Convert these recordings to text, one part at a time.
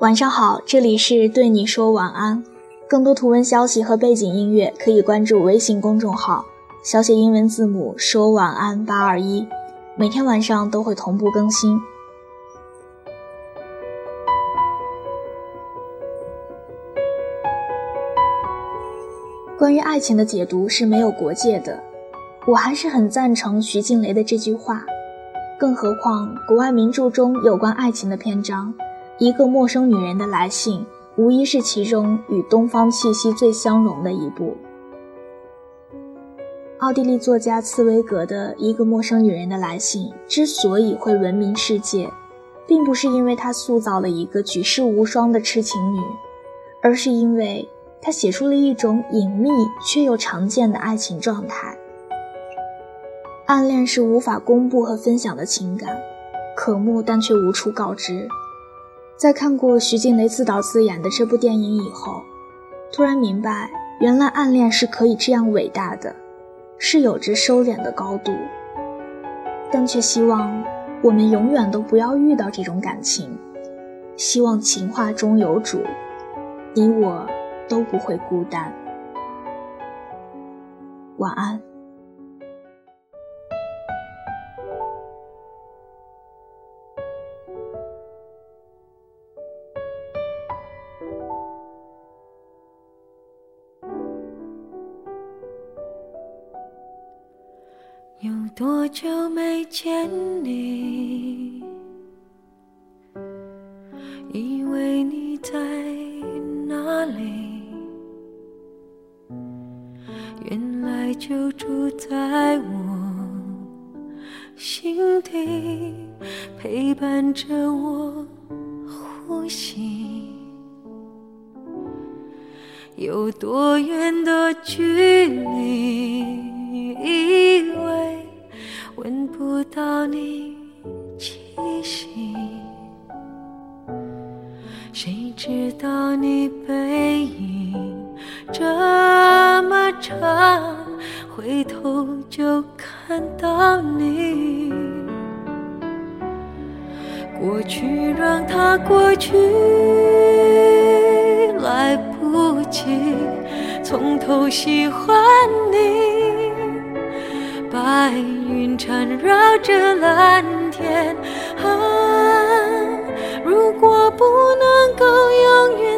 晚上好，这里是对你说晚安。更多图文消息和背景音乐可以关注微信公众号，小写英文字母说晚安八二一，每天晚上都会同步更新。关于爱情的解读是没有国界的，我还是很赞成徐静蕾的这句话。更何况，国外名著中有关爱情的篇章，《一个陌生女人的来信》无疑是其中与东方气息最相融的一部。奥地利作家茨威格的《一个陌生女人的来信》之所以会闻名世界，并不是因为他塑造了一个举世无双的痴情女，而是因为他写出了一种隐秘却又常见的爱情状态。暗恋是无法公布和分享的情感，可慕但却无处告知。在看过徐静蕾自导自演的这部电影以后，突然明白，原来暗恋是可以这样伟大的，是有着收敛的高度。但却希望我们永远都不要遇到这种感情，希望情话中有主，你我都不会孤单。晚安。有多久没见你？以为你在哪里？原来就住在我心底，陪伴着我呼吸。有多远的距离？你背影这么长，回头就看到你。过去让它过去，来不及从头喜欢你。白云缠绕着蓝天，啊，如果不能够永远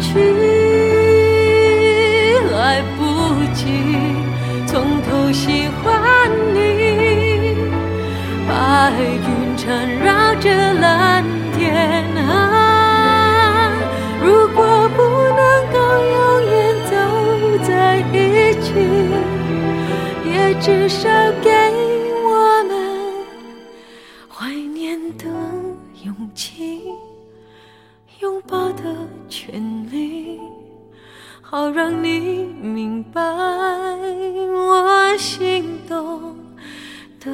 去，来不及从头喜欢你。白云缠绕着蓝。天啊，如果不能够永远走在一起，也至少给好让你明白我心动的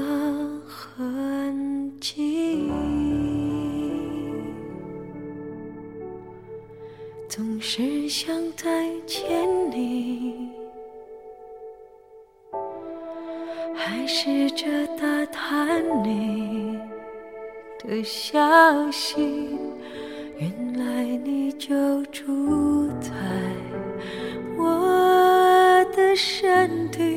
痕迹。总是想再见你，还试着打探你的消息。原来你就住在我的身体。